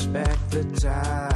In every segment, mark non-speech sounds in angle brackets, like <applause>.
respect the time.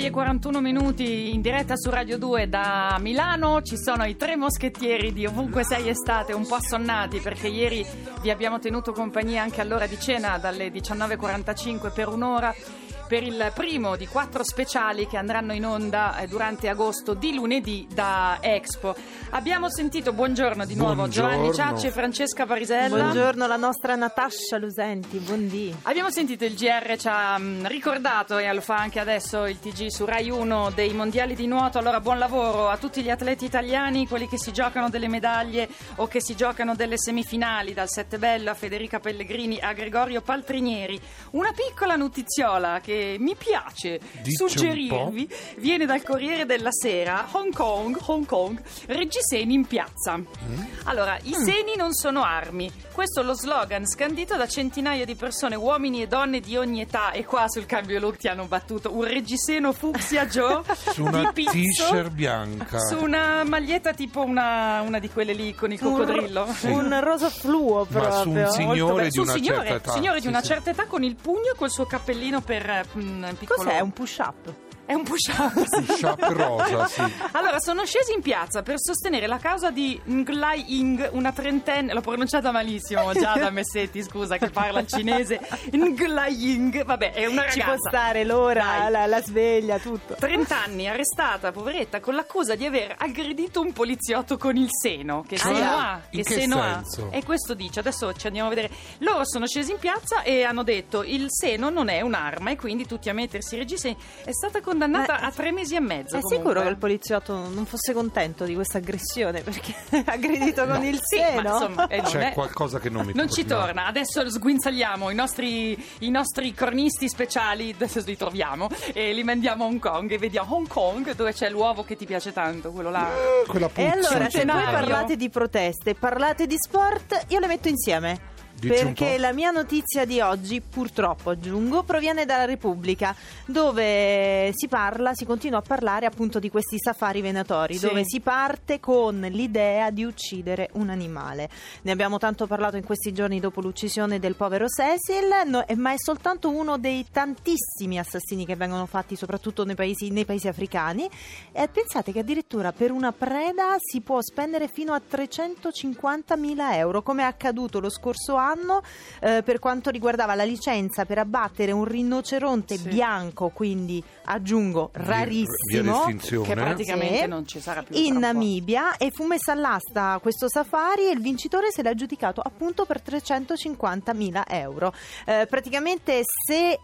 6 e 41 minuti in diretta su Radio 2 da Milano. Ci sono i tre moschettieri di ovunque sei estate un po' assonnati perché ieri vi abbiamo tenuto compagnia anche all'ora di cena dalle 19.45 per un'ora per il primo di quattro speciali che andranno in onda eh, durante agosto di lunedì da Expo. Abbiamo sentito, buongiorno di nuovo, Buongiorno. Giovanni Ciacci e Francesca Parisella. Buongiorno la nostra Natascia Lusenti, buondì. Abbiamo sentito il GR ci ha mm, ricordato e lo fa anche adesso il TG su Rai 1 dei mondiali di nuoto. Allora buon lavoro a tutti gli atleti italiani, quelli che si giocano delle medaglie o che si giocano delle semifinali, dal Settebello a Federica Pellegrini a Gregorio Paltrinieri. Una piccola notiziola che mi piace Dice un suggerirvi viene dal Corriere della Sera, Hong Kong, Hong Kong, reggiseni in piazza. Mm. Allora, i seni non sono armi. Questo è lo slogan scandito da centinaia di persone, uomini e donne di ogni età. E qua sul cambio look ti hanno battuto un reggiseno fucsia Joe <laughs> Su una pizzo, t-shirt bianca. su una maglietta tipo una, una di quelle lì con il coccodrillo. Un <laughs> rosa fluo Ma proprio. su un signore di un una signore, certa età. signore di Sì, una sì. certa età con il pugno e col suo cappellino per mm, piccolo. Cos'è? Un push-up? È un push-up. Push-up rosa, sì. Allora, sono scesi in piazza per sostenere la causa di Nglai Ying, una trentenne, l'ho pronunciata malissimo già da <laughs> Messetti, scusa, che parla il cinese. Nglai Ying, vabbè, è una Ci ragazza. può stare l'ora, la, la sveglia, tutto. 30 anni, arrestata, poveretta, con l'accusa di aver aggredito un poliziotto con il seno. Che Cioè? seno ha? In che seno senso? ha? E questo dice, adesso ci andiamo a vedere. Loro sono scesi in piazza e hanno detto il seno non è un'arma e quindi tutti a mettersi i reggiseni. È stata condannata condannata Ma- a tre mesi e mezzo. È comunque. sicuro che il poliziotto non fosse contento di questa aggressione perché <laughs> ha aggredito con il Sì, ma seno? insomma, eh, C'è è- qualcosa che non mi Non ci torna, adesso sguinzagliamo i nostri, i nostri cronisti speciali, adesso li troviamo e li mandiamo a Hong Kong e vediamo Hong Kong dove c'è l'uovo che ti piace tanto, quello là. Eh, quella puzza. E allora, se voi parlate di proteste, parlate di sport, io le metto insieme. Dici Perché la mia notizia di oggi, purtroppo aggiungo, proviene dalla Repubblica, dove si parla, si continua a parlare appunto di questi safari venatori, Sì. dove si parte con l'idea di uccidere un animale. Ne abbiamo tanto parlato in questi giorni dopo l'uccisione del povero Cecil, no- eh, ma è soltanto uno dei tantissimi assassini che vengono fatti, soprattutto nei paesi, nei paesi africani. E pensate che addirittura per una preda si può spendere fino a 350.000 euro, come è accaduto lo scorso anno eh, per quanto riguardava la licenza per abbattere un rinoceronte Sì. bianco, quindi aggiungo rarissimo. Che praticamente Sì. non ci sarà più. in. Namibia e fu messa all'asta questo safari e il vincitore se l'ha aggiudicato appunto per 350.000 euro. Eh, praticamente se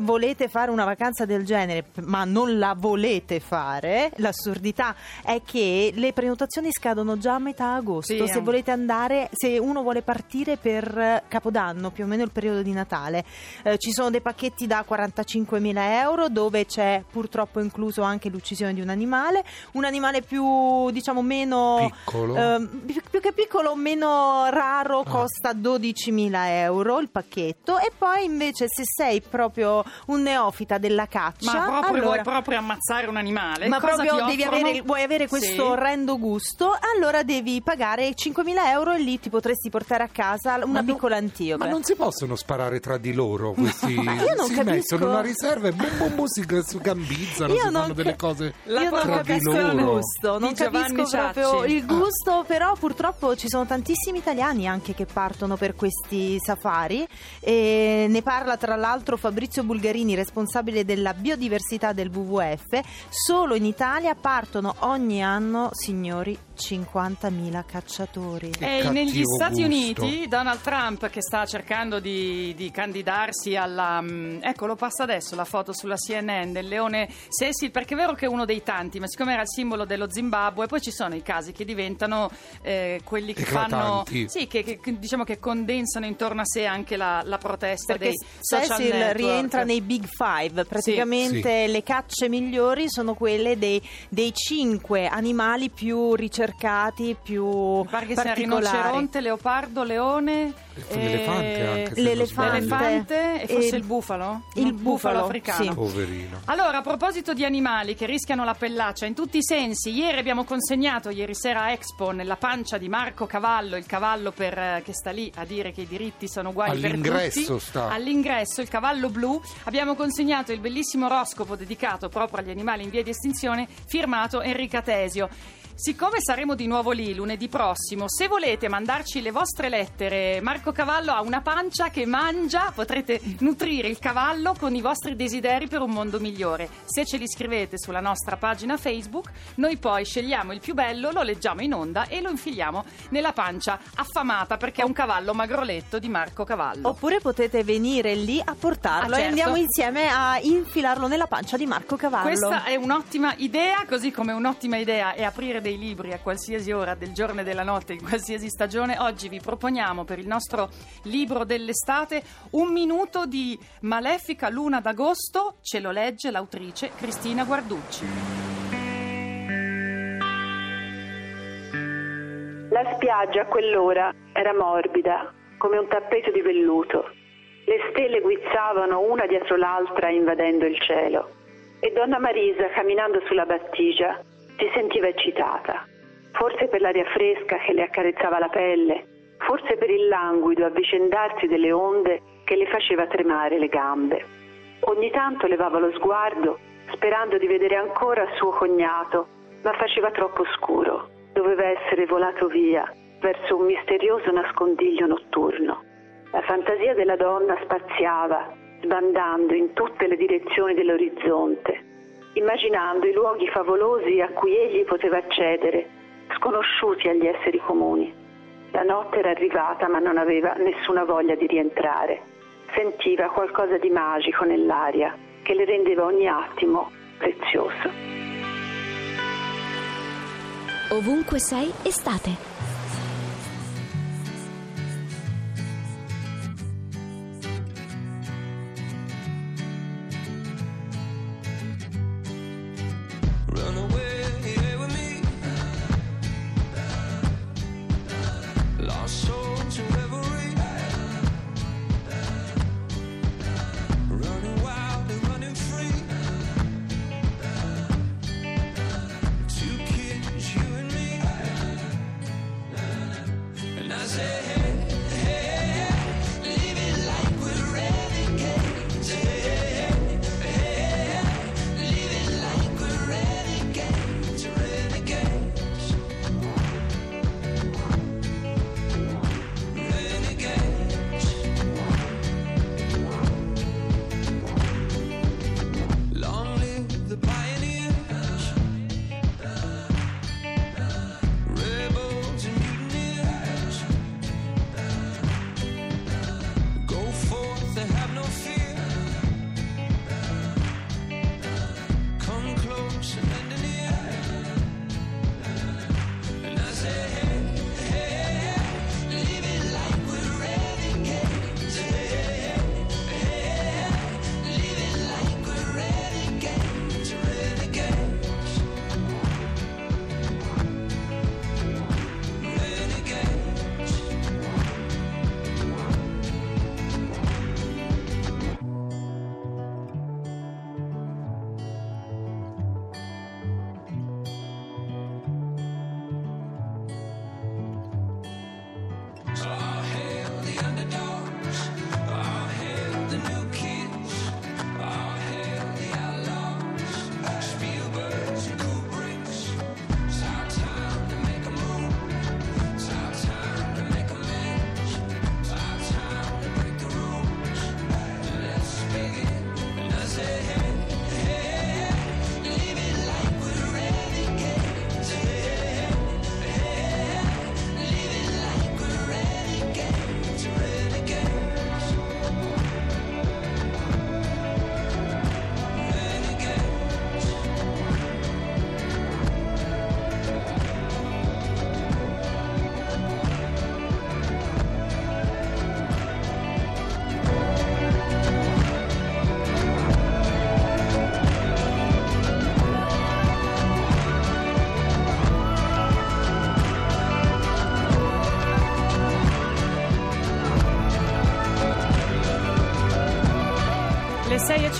volete fare una vacanza del genere ma non la volete fare l'assurdità è che le prenotazioni scadono già a metà agosto Sì, se eh. volete andare se uno vuole partire per eh, Capodanno più o meno il periodo di Natale Eh, ci sono dei pacchetti da 45.000 euro dove c'è purtroppo incluso anche l'uccisione di un animale un animale più diciamo meno Piccolo. ehm, più, più che piccolo meno raro costa 12.000 euro il pacchetto e poi invece se sei proprio un neofita della caccia Ma proprio allora- vuoi proprio ammazzare un animale? ma Cosa proprio devi avere, vuoi avere questo Sì. orrendo gusto, allora devi pagare 5.000 euro e lì ti potresti portare a casa una Ma piccola antiope. Ma non si possono sparare tra di loro questi. Ma io non si capisco. mettono una riserva e bum bum bum si, si gambizzano, Io si non fanno ca- delle cose La Io non capisco il gusto, non capisco proprio il gusto, però purtroppo ci sono tantissimi italiani anche che partono per questi safari e ne parla tra l'altro Fabrizio Bulgarini, responsabile della biodiversità del WWF. Solo in Italia partono ogni anno, signori, 50.000 cacciatori. Che E negli Stati gusto. Uniti Donald Trump che sta cercando di, di candidarsi alla... mm, ecco, lo passa adesso la foto sulla CNN del leone Cecil, perché è vero che è uno dei tanti, ma siccome era il simbolo dello Zimbabwe, poi ci sono i casi che diventano eh, quelli che fanno... Eclatanti. Sì, che, che- diciamo che condensano intorno a sé anche la, la protesta Perché dei social Cecil network. Rientra nei Big Five, praticamente le cacce migliori sono quelle dei, dei cinque animali più ricercati, più Mi pare che sia particolari. rinoceronte, leopardo, leone... E l'elefante anche, se non l'elefante. L'elefante e forse E- il bufalo? il No, bufalo, africano. sì. Poverino. Allora, a proposito di animali che rischiano la pellaccia in tutti i sensi, ieri abbiamo consegnato, ieri sera a Expo, nella pancia di Marco Cavallo, il cavallo per, eh, che sta lì a dire che i diritti sono uguali per All'ingresso tutti. sta. All'ingresso, il cavallo blu, abbiamo consegnato il bellissimo oroscopo dedicato proprio agli animali in via di estinzione, firmato Enrica Tesio. Siccome saremo di nuovo lì lunedì prossimo, se volete mandarci le vostre lettere, Marco Cavallo ha una pancia che mangia, potrete nutrire il cavallo con i vostri desideri per un mondo migliore. Se ce li scrivete sulla nostra pagina Facebook, noi poi scegliamo il più bello, lo leggiamo in onda e lo infiliamo nella pancia affamata perché è un cavallo magroletto di Marco Cavallo. Oppure potete venire lì a portarlo Ah, e certo. andiamo insieme a infilarlo nella pancia di Marco Cavallo. Questa è un'ottima idea, così come un'ottima idea è aprire dei libri a qualsiasi ora del giorno e della notte, in qualsiasi stagione. Oggi vi proponiamo per il nostro libro dell'estate un minuto di Malefica Luna d'agosto. Ce lo legge l'autrice Cristina Guarducci. La spiaggia a quell'ora era morbida, come un tappeto di velluto. Le stelle guizzavano una dietro l'altra invadendo il cielo. E donna Marisa, camminando sulla battigia, si sentiva eccitata. Forse per l'aria fresca che le accarezzava la pelle, forse per il languido avvicendarsi delle onde che le faceva tremare le gambe. Ogni tanto levava lo sguardo, sperando di vedere ancora suo cognato, ma faceva troppo scuro. Doveva essere volato via verso un misterioso nascondiglio notturno. La fantasia della donna spaziava, sbandando in tutte le direzioni dell'orizzonte, immaginando i luoghi favolosi a cui egli poteva accedere, sconosciuti agli esseri comuni. La notte era arrivata ma non aveva nessuna voglia di rientrare. Sentiva qualcosa di magico nell'aria che le rendeva ogni attimo prezioso. Ovunque sei, estate.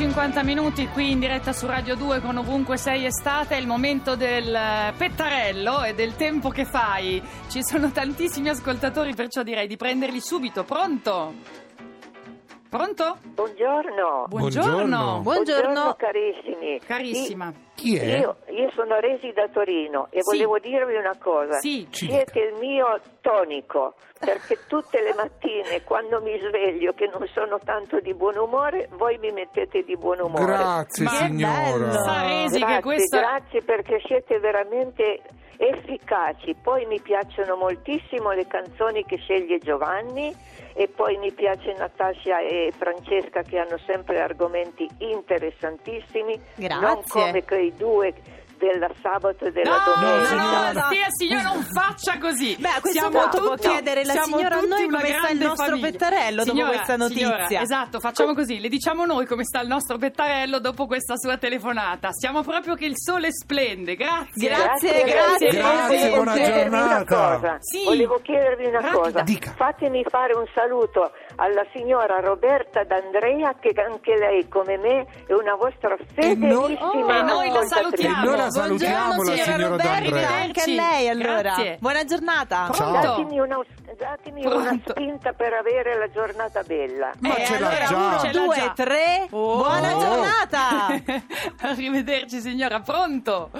50 minuti qui in diretta su Radio 2 con ovunque sei estate, è il momento del eh, pettarello e del tempo che fai. Ci sono tantissimi ascoltatori, perciò direi di prenderli subito. Pronto? Pronto? Buongiorno. Buongiorno. Buongiorno. carissimi. Carissima. Chi è? Io, io sono Resi da Torino e Sì. volevo dirvi una cosa. Sì. Ci Siete il mio tonico, perché tutte le mattine quando mi sveglio che non sono tanto di buon umore, voi mi mettete di buon umore. Grazie Ma- signora. Grazie, grazie perché siete veramente efficaci. Poi mi piacciono moltissimo le canzoni che sceglie Giovanni e poi mi piace Natascia e Francesca che hanno sempre argomenti interessantissimi, Grazie. non come quei due della sabato e della No, no, domenica. no, signora. stia signora, non faccia così. Beh, a questo Siamo punto può tutti- chiedere la signora a noi come sta il nostro famiglia. pettarello dopo Signora, questa notizia. signora, esatto, facciamo così, le diciamo noi come sta il nostro pettarello dopo questa sua telefonata. Siamo proprio che il sole splende, grazie. Grazie, grazie. Grazie, Volevo buona chiedervi Una giornata. cosa. Sì. Volevo chiedervi una Rapida. cosa. Dica. Fatemi fare un saluto alla signora Roberta D'Andrea, che anche lei, come me, è una vostra noi- fedelissima E noi salutiamo. E noi la salutiamo, Buongiorno la signora D'Andrea. anche a lei allora. Grazie. Buona giornata. Pronto? Datemi, una, datemi una spinta per avere la giornata bella. Ma E ce l'ha allora, già. uno, Ce l'ha due, già. tre. Oh. Buona giornata. <laughs> Arrivederci signora, pronto?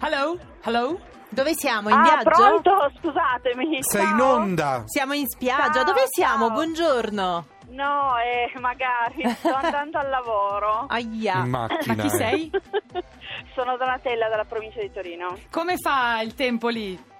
Hello? Hello? Dove siamo? In Ah, viaggio? pronto? Scusatemi. Sei in ciao. onda. Siamo in spiaggia. Ciao, Dove siamo? ciao. Buongiorno. No, eh, magari. Sto andando al lavoro. Aia. In macchina. Ma chi eh. sei? <laughs> Sono Donatella dalla provincia di Torino. Come fa il tempo lì?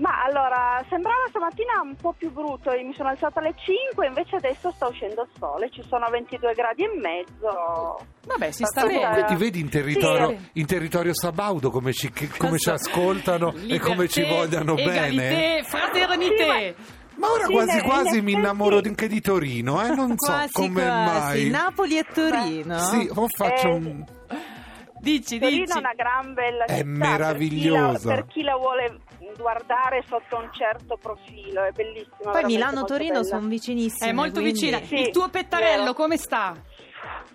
Ma allora, sembrava stamattina un po' più brutto, mi sono alzata alle 5, invece adesso sta uscendo il sole, ci sono 22 gradi e mezzo. Vabbè, si sta Sì, bene. Comunque ti vedi in territorio, Sì. in territorio sabaudo come ci, come ci ascoltano e Liberté, come ci vogliono bene. egalité, fraternité. Ma ora Sì, quasi in quasi mi effetti- innamoro anche di Torino, eh? non so quasi, come quasi. mai. Napoli e Torino. Sì, o faccio Eh, un... Dici, Torino dici. è una gran bella È città. meravigliosa. Per chi, la, per chi la vuole guardare sotto un certo profilo, è bellissima. Poi Milano e Torino sono vicinissime. È molto quindi- vicina. Sì, Il tuo pettarello vero. come sta?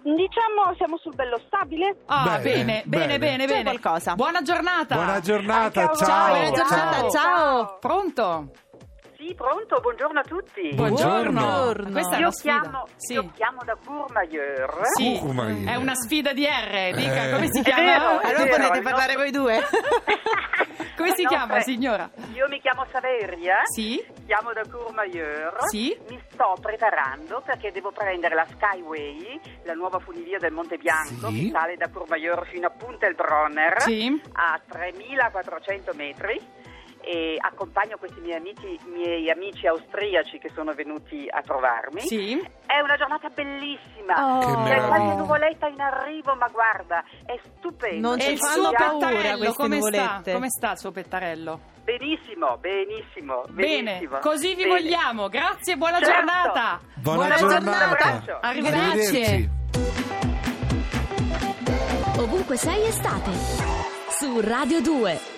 Diciamo siamo sul bello stabile. Ah, Bene, bene, bene, bene. Buona giornata. Buona giornata, ciao. Buona giornata, ciao. ciao. Pronto? Sì, pronto, buongiorno a tutti. Buongiorno. Buongiorno. Questa è Io sfida. chiamo, Sì. io chiamo da Courmayeur. Sì, Courmayeur. è una sfida di R, dica, Eh. come si È chiama? vero, è Allora vero, potete parlare nostro- voi due. <laughs> Come si No, chiama, pre- signora? Io mi chiamo Saveria, Sì? chiamo da Courmayeur. Sì? Mi sto preparando perché devo prendere la Skyway, la nuova funivia del Monte Bianco, Sì. che sale da Courmayeur fino a Punta el Bronner, Sì? a 3400 metri. E accompagno questi miei amici, miei amici austriaci che sono venuti a trovarmi. Sì? È una giornata bellissima. Oh. C'è qualche nuvoletta in arrivo, ma guarda, è stupendo. Non ci il fanno suo paura come sta? nuvolette. Come sta il suo pettarello? Benissimo, benissimo, Bene, benissimo. così vi Bene. vogliamo. Grazie e buona Certo. giornata. Buona, Buona giornata. giornata. Arrivederci. Arrivederci. Ovunque sei estate. Su Radio 2.